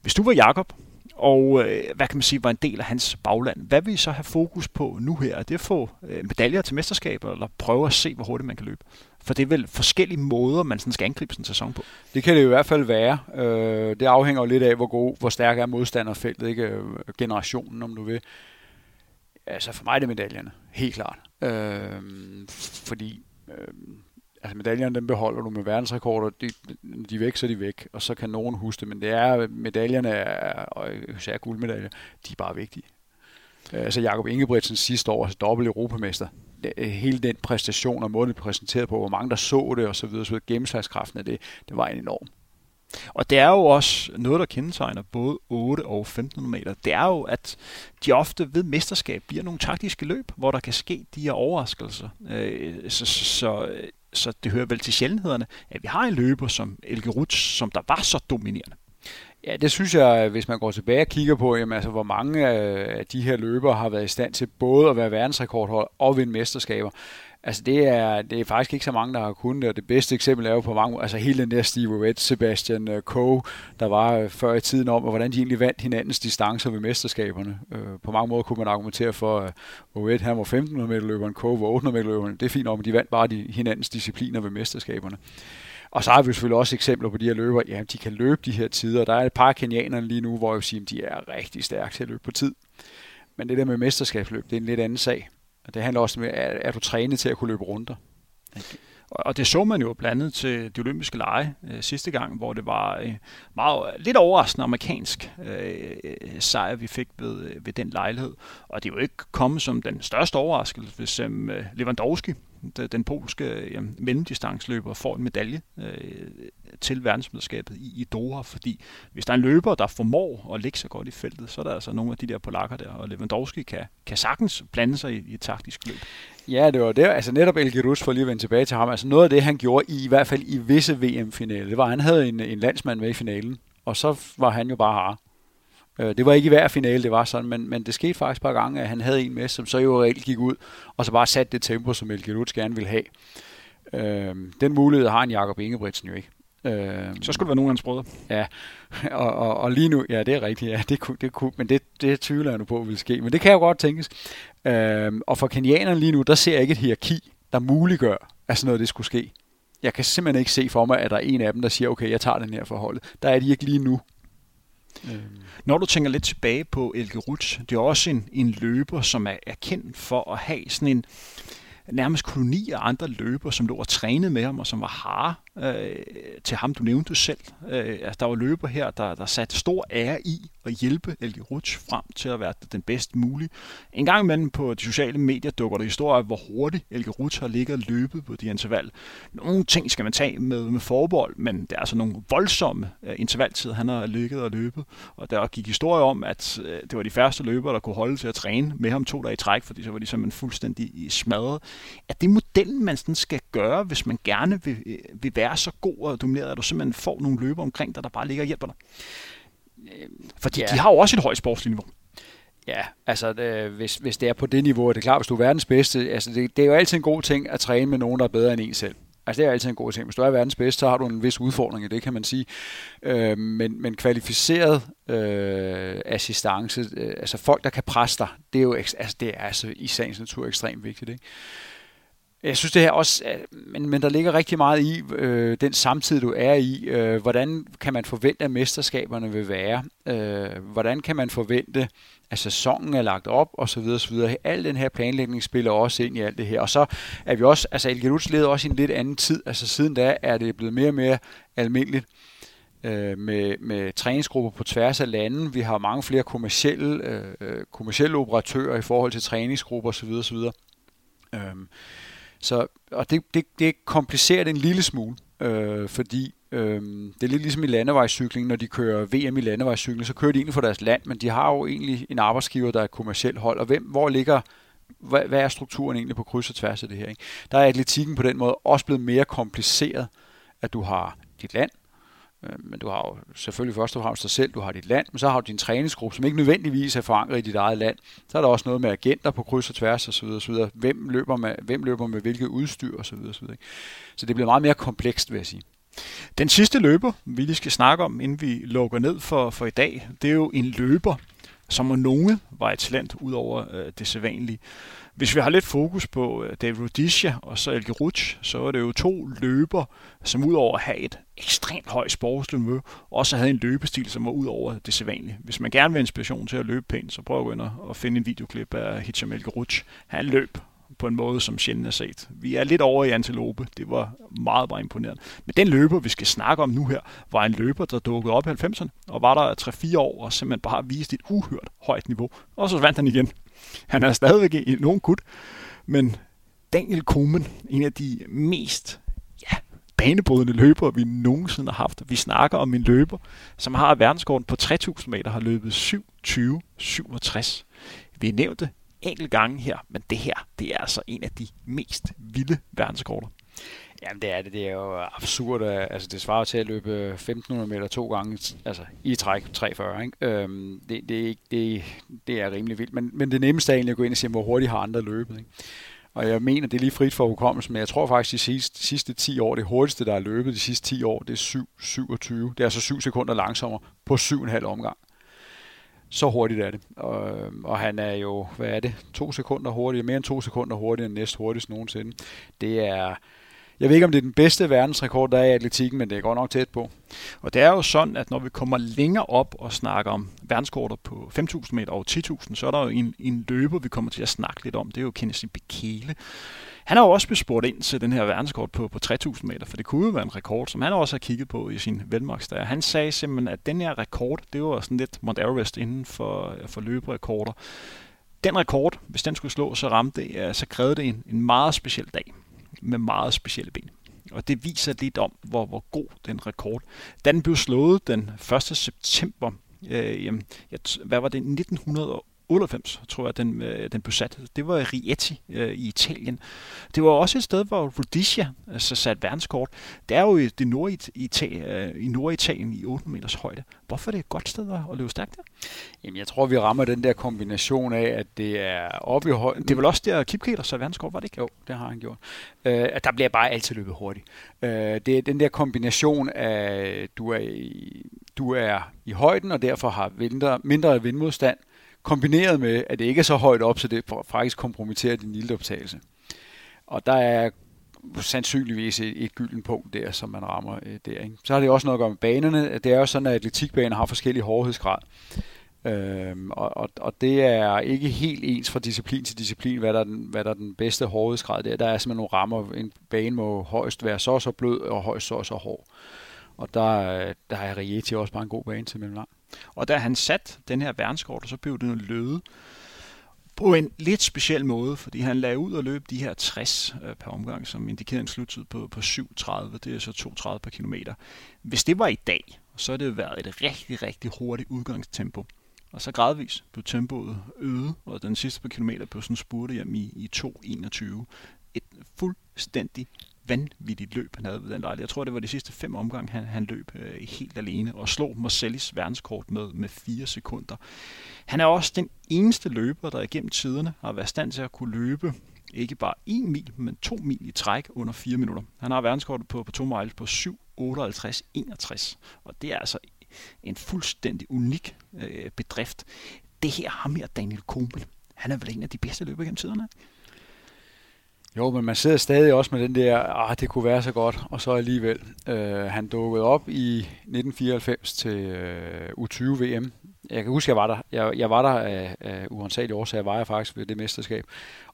Hvis du var Jakob, og øh, hvad kan man sige, var en del af hans bagland. Hvad vil I så have fokus på nu her? Er det at få øh, medaljer til mesterskaber, eller prøve at se, hvor hurtigt man kan løbe? For det er vel forskellige måder, man sådan skal angribe sådan en sæson på. Det kan det i hvert fald være. Øh, det afhænger jo lidt af, hvor god, hvor stærk er modstanderfeltet, ikke? Øh, generationen, om du vil. Altså for mig er det medaljerne, helt klart. Øh, fordi øh, altså medaljerne, dem beholder du med verdensrekorder. De, de er væk, så er de væk, og så kan nogen huske det. Men det er, medaljerne, og især guldmedaljer, de er bare vigtige. Altså Jakob Ingebrigtsen sidste år, altså dobbelt europamester. Øh, hele den præstation og måden, det præsenteret på, hvor mange der så det og så videre, så videre gennemslagskraften af det, det var en enorm. Og det er jo også noget, der kendetegner både 8 og 1500 meter. Det er jo, at de ofte ved mesterskab bliver nogle taktiske løb, hvor der kan ske de her overraskelser. Øh, så, så, så, så det hører vel til sjældenhederne, at vi har en løber som Elke Ruts, som der var så dominerende. Ja, det synes jeg, hvis man går tilbage og kigger på, jamen, altså, hvor mange øh, af de her løbere har været i stand til både at være verdensrekordhold og vinde mesterskaber. Altså det er, det er faktisk ikke så mange, der har kunnet det, og det bedste eksempel er jo på mange, altså hele den der Steve Red, Sebastian øh, Coe, der var øh, før i tiden om, og hvordan de egentlig vandt hinandens distancer ved mesterskaberne. Øh, på mange måder kunne man argumentere for, at Red han var 1500 meter løberen, Coe var 800 meter løberen. Det er fint nok, men de vandt bare de, hinandens discipliner ved mesterskaberne. Og så har vi selvfølgelig også eksempler på de her løbere, ja, de kan løbe de her tider. Der er et par kenianere lige nu, hvor jeg vil sige, at de er rigtig stærke til at løbe på tid. Men det der med mesterskabsløb, det er en lidt anden sag. Det handler også om, er, er du trænet til at kunne løbe runder? Og det så man jo blandt andet til de olympiske lege øh, sidste gang, hvor det var øh, meget lidt overraskende amerikansk øh, sejr, vi fik ved, øh, ved den lejlighed. Og det er jo ikke kommet som den største overraskelse, hvis øh, Lewandowski den polske ja, mellemdistansløber får en medalje øh, til verdensmesterskabet i, i Doha, fordi hvis der er en løber, der formår at ligge sig godt i feltet, så er der altså nogle af de der polakker der, og Lewandowski kan, kan sagtens blande sig i, i et taktisk løb. Ja, det var det. Altså netop El Rus, for lige at vende tilbage til ham, altså noget af det, han gjorde i, i hvert fald i visse VM-finale, det var, at han havde en, en landsmand med i finalen, og så var han jo bare har. Øh, det var ikke i hver finale, det var sådan, men, men det skete faktisk et par gange, at han havde en med, som så jo reelt gik ud, og så bare satte det tempo, som Elke Lutz gerne ville have. Øh, den mulighed har en Jakob Ingebrigtsen jo ikke. Øh, så skulle det være nogen af hans brødre. Ja, og, og, og lige nu, ja, det er rigtigt, ja, det kunne, det kunne, men det, det tvivler jeg nu på, vil ske. Men det kan jo godt tænkes. Øh, og for kenianerne lige nu, der ser jeg ikke et hierarki, der muliggør, at sådan noget det skulle ske. Jeg kan simpelthen ikke se for mig, at der er en af dem, der siger, okay, jeg tager den her forhold. Der er de ikke lige nu. Øhm. Når du tænker lidt tilbage på Elke Rutsch, det er også en, en løber, som er, er kendt for at have sådan en nærmest koloni af andre løber, som lå og trænede med ham, og som var harde øh, til ham, du nævnte selv. Øh, altså, der var løber her, der, der satte stor ære i at hjælpe Elke Rutsch frem til at være den bedst mulige. En gang imellem på de sociale medier dukker der historier hvor hurtigt Elke Rutsch har ligget og løbet på de interval. Nogle ting skal man tage med, med forbold, men det er altså nogle voldsomme øh, intervaltider, han har ligget og løbet. Og der gik historier om, at øh, det var de første løbere, der kunne holde til at træne med ham to dage i træk, fordi så var de simpelthen fuldstændig smadret. Er det modellen, man sådan skal gøre, hvis man gerne vil, øh, vil være så god og domineret, at du simpelthen får nogle løber omkring dig, der bare ligger og hjælper dig? Fordi ja. de har jo også et højt sportsligt niveau. Ja, altså det, hvis, hvis det er på det niveau, det er klart, hvis du er verdens bedste, altså det, det er jo altid en god ting at træne med nogen, der er bedre end en selv. Altså det er altid en god ting. Hvis du er verdens bedste, så har du en vis udfordring i det, kan man sige. Øh, men, men kvalificeret øh, assistance, øh, altså folk, der kan presse dig, det er jo altså, det er altså i sagens natur ekstremt vigtigt. Ikke? Jeg synes det her også, øh, men, men der ligger rigtig meget i øh, den samtid, du er i. Øh, hvordan kan man forvente, at mesterskaberne vil være? Øh, hvordan kan man forvente, at sæsonen er lagt op, og så videre, så videre. Al den her planlægning spiller også ind i alt det her. Og så er vi også, altså Elgerud leder også i en lidt anden tid. Altså siden da er det blevet mere og mere almindeligt øh, med, med træningsgrupper på tværs af landet. Vi har mange flere kommersielle, øh, øh kommersielle operatører i forhold til træningsgrupper osv. osv. Øh, så, og det, det, det komplicerer det en lille smule, øh, fordi øh, det er lidt ligesom i landevejscykling, når de kører VM i landevejscykling, så kører de egentlig for deres land, men de har jo egentlig en arbejdsgiver, der er et kommersielt hold, og hvem, hvor ligger hvad, hvad er strukturen egentlig på kryds og tværs af det her? Ikke? Der er atletikken på den måde også blevet mere kompliceret, at du har dit land, Øh, men du har jo selvfølgelig først og fremmest dig selv, du har dit land, men så har du din træningsgruppe, som ikke nødvendigvis er forankret i dit eget land. Så er der også noget med agenter på kryds og tværs osv. osv. Hvem, løber med, hvem løber med hvilket udstyr osv. osv. Så det bliver meget mere komplekst, vil jeg sige. Den sidste løber, vi lige skal snakke om, inden vi lukker ned for, for i dag, det er jo en løber, som om nogen var et talent ud over øh, det sædvanlige. Hvis vi har lidt fokus på øh, David Rudisha og så Elke Rutsch, så er det jo to løber, som udover at have et ekstremt højt sportsniveau, også havde en løbestil, som var ud over det sædvanlige. Hvis man gerne vil have inspiration til at løbe pænt, så prøv at gå ind og finde en videoklip af Hitcham Elke Rutsch. Han løb på en måde, som sjældent er set. Vi er lidt over i antilope. Det var meget, meget imponerende. Men den løber, vi skal snakke om nu her, var en løber, der dukkede op i 90'erne, og var der 3-4 år, og simpelthen bare viste et uhørt højt niveau. Og så vandt han igen. Han er stadigvæk i nogen gut, men Daniel Komen, en af de mest ja, banebrydende løbere, vi nogensinde har haft. Vi snakker om en løber, som har verdenskorten på 3000 meter, har løbet 27-67. Vi nævnte enkelt gange her, men det her, det er altså en af de mest vilde verdenskorter. Jamen det er det, det er jo absurd. Øh, altså det svarer til at løbe 1500 meter to gange, altså i træk 340, ikke? Øhm, det, det, det, det er rimelig vildt, men, men det nemmeste er egentlig at gå ind og se, hvor hurtigt har andre løbet, ikke? Og jeg mener, det er lige frit for hukommelsen, men jeg tror faktisk, de sidste, de sidste 10 år, det hurtigste, der er løbet de sidste 10 år, det er 7, 27. Det er altså 7 sekunder langsommere på 7,5 omgang. Så hurtigt er det. Og, øhm, og han er jo, hvad er det, to sekunder hurtigere, mere end to sekunder hurtigere end næst hurtigst nogensinde. Det er, jeg ved ikke, om det er den bedste verdensrekord, der er i atletikken, men det er godt nok tæt på. Og det er jo sådan, at når vi kommer længere op og snakker om verdenskorter på 5.000 meter og 10.000, så er der jo en, en løber, vi kommer til at snakke lidt om. Det er jo Kenneth Bekele. Han har jo også blevet spurgt ind til den her verdenskort på, på 3.000 meter, for det kunne jo være en rekord, som han også har kigget på i sin velmagsdag. Han sagde simpelthen, at den her rekord, det var sådan lidt Mount Everest inden for, for løberekorder. Den rekord, hvis den skulle slå, så ramte det, så krævede det en, en meget speciel dag med meget specielle ben. Og det viser lidt om, hvor, hvor god den rekord. Da den blev slået den 1. september, øh, jamen, jeg, hvad var det, 1900 98, tror jeg, den, øh, den blev sat. Det var i Rieti øh, i Italien. Det var også et sted, hvor Rhodesia altså, satte verdenskort. Det er jo i, det nord øh, i Norditalien i 8 meters højde. Hvorfor er det et godt sted at, at løbe stærkt der? Jamen, jeg tror, vi rammer den der kombination af, at det er oppe i højden. Det er vel også der, Kipketer satte verdenskort, var det ikke? Jo, det har han gjort. Øh, der bliver bare altid løbet hurtigt. Øh, det er den der kombination af, du er i, du er i højden, og derfor har mindre, mindre vindmodstand, kombineret med, at det ikke er så højt op, så det faktisk kompromitterer din iltoptagelse. Og der er sandsynligvis et, et gylden punkt der, som man rammer øh, der. Ikke? Så har det også noget at gøre med banerne. Det er jo sådan, at atletikbaner har forskellige hårdhedsgrad. Øhm, og, og, og det er ikke helt ens fra disciplin til disciplin, hvad der er den, hvad der er den bedste hårdhedsgrad der. Der er simpelthen nogle rammer. En bane må højst være så så blød, og højst så så hård. Og der, øh, der er Rieti også bare en god bane til mellemlang. Og da han sat den her verdenskort, så blev den løde på en lidt speciel måde, fordi han lagde ud og løb de her 60 øh, per omgang, som indikerede en sluttid på, på 7.30, det er så 2.30 per kilometer. Hvis det var i dag, så er det været et rigtig, rigtig hurtigt udgangstempo. Og så gradvist blev tempoet øget, og den sidste par kilometer blev sådan spurte hjem i, i 2.21. Et fuldstændig vanvittigt løb, han havde ved den lejlighed. Jeg tror, det var de sidste fem omgange, han, han løb øh, helt alene og slog Marcellis verdenskort med, med fire sekunder. Han er også den eneste løber, der igennem tiderne har været stand til at kunne løbe ikke bare en mil, men to mil i træk under fire minutter. Han har verdenskortet på, på to miles på 7.58.61, og det er altså en fuldstændig unik øh, bedrift. Det her har mere Daniel Kumpel. Han er vel en af de bedste løbere gennem tiderne. Jo, men man sidder stadig også med den der, ah, det kunne være så godt, og så alligevel. Øh, han dukkede op i 1994 til øh, U20-VM. Jeg kan huske, jeg var der. Jeg, jeg var der af, af uansagelige årsager, var jeg faktisk ved det mesterskab,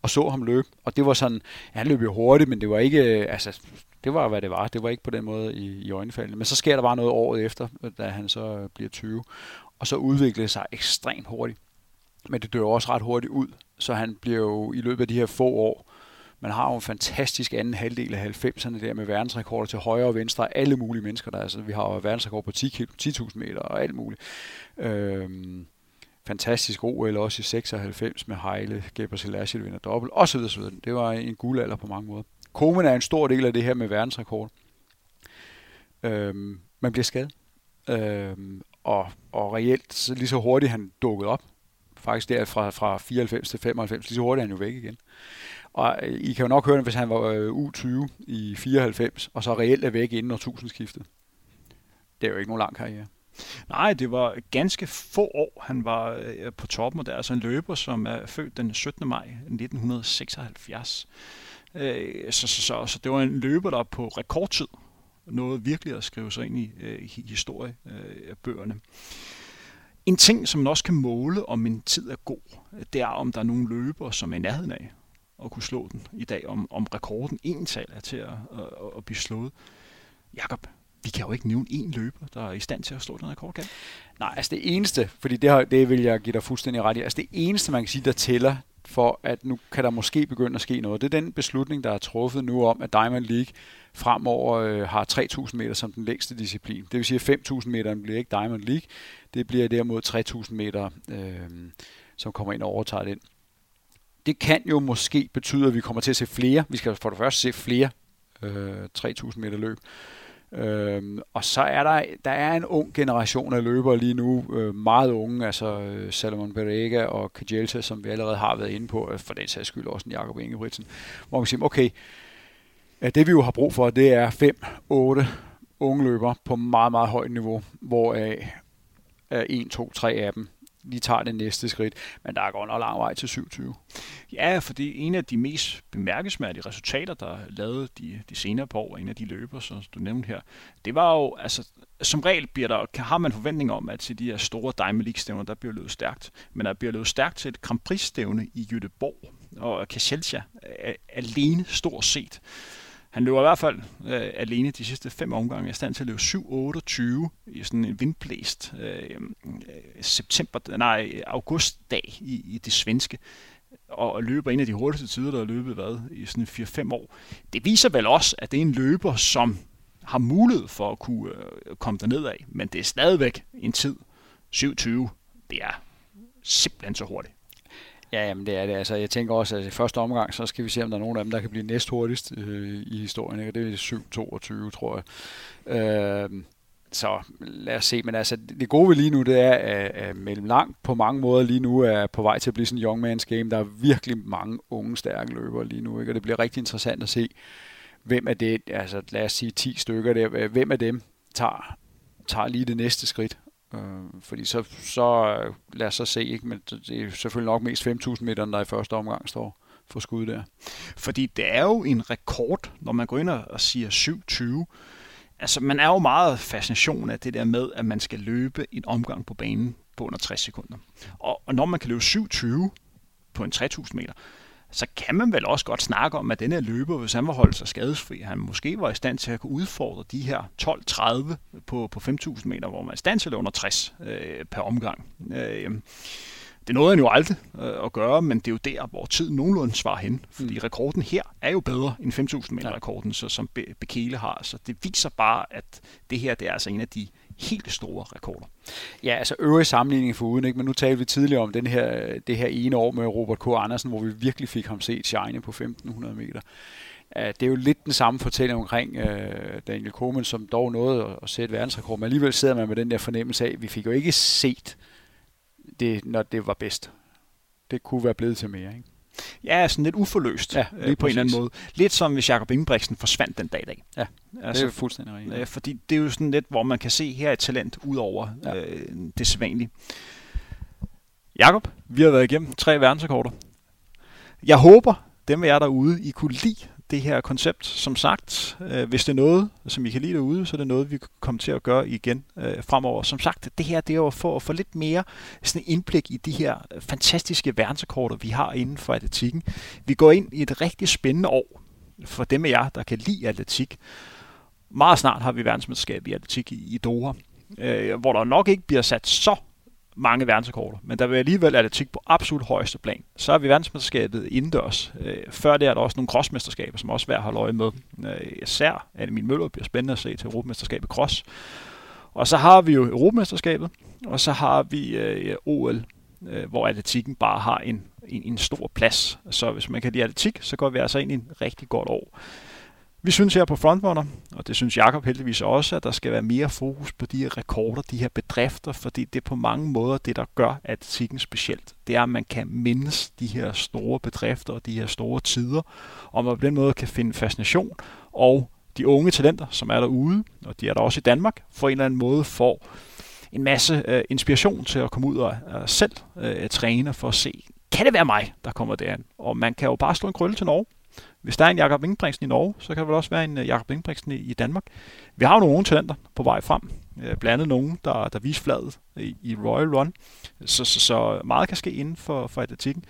og så ham løbe. Og det var sådan, ja, han løb jo hurtigt, men det var ikke, øh, altså, det var, hvad det var. Det var ikke på den måde i, i øjenfaldene. Men så sker der bare noget året efter, da han så øh, bliver 20. Og så udviklede sig ekstremt hurtigt. Men det dør også ret hurtigt ud. Så han bliver jo i løbet af de her få år, man har jo en fantastisk anden halvdel af 90'erne der med verdensrekorder til højre og venstre. Alle mulige mennesker der. Altså, vi har jo verdensrekord på 10.000 10 meter og alt muligt. Øhm, fantastisk OL også i 96 med Heile, Geber Selassie, der vinder dobbelt, osv. osv. Det var en guldalder på mange måder. Komen er en stor del af det her med verdensrekord. Øhm, man bliver skadet. Øhm, og, og reelt, så lige så hurtigt han dukkede op, faktisk der fra, fra 94 til 95, lige så hurtigt er han jo væk igen. Og øh, I kan jo nok høre det, hvis han var øh, U20 i 94, og så reelt er væk inden årtusindskiftet. Det er jo ikke nogen lang karriere. Nej, det var ganske få år, han var øh, på toppen, og det er altså en løber, som er født den 17. maj 1976. så, så, så, så det var en løber, der på rekordtid nåede virkelig at skrive sig ind i, i historiebøgerne. En ting, som man også kan måle, om en tid er god, det er, om der er nogle løber, som er i nærheden af at kunne slå den i dag, om, om rekorden ental er til at, at, at blive slået. Jakob, vi kan jo ikke nævne en løber, der er i stand til at slå den rekord, kan Nej, altså det eneste, fordi det, har, det vil jeg give dig fuldstændig ret i, altså det eneste, man kan sige, der tæller for, at nu kan der måske begynde at ske noget, det er den beslutning, der er truffet nu om, at Diamond League fremover øh, har 3.000 meter som den længste disciplin. Det vil sige, at 5.000 meter bliver ikke Diamond League, det bliver derimod 3.000 meter, øh, som kommer ind og overtager den det kan jo måske betyde, at vi kommer til at se flere. Vi skal for det første se flere øh, 3.000 meter løb. Øhm, og så er der, der er en ung generation af løbere lige nu, øh, meget unge, altså øh, Salomon Berega og Kajelta, som vi allerede har været inde på, øh, for den sags skyld også en Jakob Ingebrigtsen, hvor man siger, okay, det vi jo har brug for, det er 5-8 unge løbere på meget, meget højt niveau, hvor er 1, 2, 3 af dem lige tager det næste skridt. Men der er godt nok lang vej til 27. Ja, for det er en af de mest bemærkelsesværdige resultater, der er lavet de, de senere på år, en af de løber, som du nævnte her. Det var jo, altså, som regel bliver der, har man forventning om, at til de her store Diamond League-stævner, der bliver løbet stærkt. Men der bliver løbet stærkt til et Grand Prix-stævne i Jødeborg, og Kaselja alene stort set. Han løber i hvert fald øh, alene de sidste fem omgange. i stand til at løbe 7-28 i sådan en vindblæst øh, øh, september, nej, augustdag i, i det svenske og løber en af de hurtigste tider, der har løbet hvad, i sådan 4-5 år. Det viser vel også, at det er en løber, som har mulighed for at kunne øh, komme derned af, men det er stadigvæk en tid. 27, det er simpelthen så hurtigt. Ja, jamen det er det. Altså, jeg tænker også, at i første omgang, så skal vi se, om der er nogen af dem, der kan blive næst hurtigst øh, i historien. Ikke? Det er 7-22, tror jeg. Øh, så lad os se. Men altså, det gode ved lige nu, det er, at, at mellem langt på mange måder lige nu er på vej til at blive sådan en young man's game. Der er virkelig mange unge, stærke løbere lige nu, ikke? og det bliver rigtig interessant at se, hvem er det, altså lad os sige 10 stykker der, hvem af dem tager, tager lige det næste skridt. Øh, fordi så, så øh, lad os så se, ikke? men det er selvfølgelig nok mest 5.000 meter, der i første omgang står for skud der. Fordi det er jo en rekord, når man går ind og siger 7.20. Altså, man er jo meget fascination af det der med, at man skal løbe en omgang på banen på under 60 sekunder. Og, og når man kan løbe 7.20 på en 3.000 meter, så kan man vel også godt snakke om, at den her løber, hvis han var holdt sig skadesfri, han måske var i stand til at kunne udfordre de her 12-30 på, på 5.000 meter, hvor man er i stand til at under 60 øh, per omgang. Øh, det nåede han jo aldrig øh, at gøre, men det er jo der, hvor tiden nogenlunde svarer hen. Fordi mm. rekorden her er jo bedre end 5.000 meter rekorden, så, som Be- Bekele har. Så det viser bare, at det her det er altså en af de helt store rekorder. Ja, altså øvrige sammenligning for uden, ikke? men nu talte vi tidligere om den her, det her ene år med Robert K. Andersen, hvor vi virkelig fik ham set shine på 1.500 meter. Det er jo lidt den samme fortælling omkring uh, Daniel Koeman, som dog nåede at sætte verdensrekord, men alligevel sidder man med den der fornemmelse af, at vi fik jo ikke set det, når det var bedst. Det kunne være blevet til mere, ikke? Ja, sådan lidt uforløst ja, øh, på en eller anden måde. Lidt som hvis Jakob Ingebrigtsen forsvandt den dag i dag. Ja, altså, det er fuldstændig rigtigt. Øh, fordi det er jo sådan lidt, hvor man kan se her et talent ud over ja. øh, det sædvanlige. Jakob, vi har været igennem tre verdensrekorder. Jeg håber, dem af jer derude, I kunne lide det her koncept. Som sagt, øh, hvis det er noget, som I kan lide derude, så er det noget, vi kommer til at gøre igen øh, fremover. Som sagt, det her det er jo for at få lidt mere sådan indblik i de her fantastiske verdensrekorder, vi har inden for atletikken. Vi går ind i et rigtig spændende år for dem af jer, der kan lide atletik. Meget snart har vi verdensmesterskab i atletik i, i Doha, øh, hvor der nok ikke bliver sat så mange verdensrekorder, men der vil alligevel atletik på absolut højeste plan. Så er vi verdensmesterskabet indendørs. Øh, før det er der også nogle crossmesterskaber, som også er værd at holde øje med. Øh, især at min Møller bliver spændende at se til Europamesterskabet cross. Og så har vi jo Europamesterskabet, og så har vi øh, OL, øh, hvor atletikken bare har en, en, en stor plads. Så hvis man kan lide atletik, så går vi altså ind i en rigtig godt år. Vi synes her på Frontrunner, og det synes Jakob heldigvis også, at der skal være mere fokus på de her rekorder, de her bedrifter, fordi det er på mange måder det, der gør atletikken specielt. Det er, at man kan mindes de her store bedrifter og de her store tider, og man på den måde kan finde fascination, og de unge talenter, som er derude, og de er der også i Danmark, på en eller anden måde får en masse øh, inspiration til at komme ud og øh, selv uh, træne for at se, kan det være mig, der kommer derhen? Og man kan jo bare slå en krølle til Norge, hvis der er en Jakob Ingebrigtsen i Norge, så kan der vel også være en øh, Jakob Ingebrigtsen i, i Danmark. Vi har jo nogle talenter på vej frem. Øh, blandt andet nogen, der, der viser fladet i, i Royal Run. Så, så, så meget kan ske inden for, for atletikken.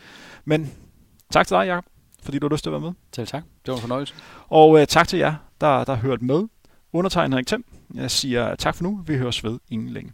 Men tak til dig, Jakob, fordi du har lyst til at være med. Selv tak. Det var en fornøjelse. Og uh, tak til jer, der, der har hørt med. Undertegnet Henrik Thiem. Jeg siger tak for nu. Vi høres ved ingen længe.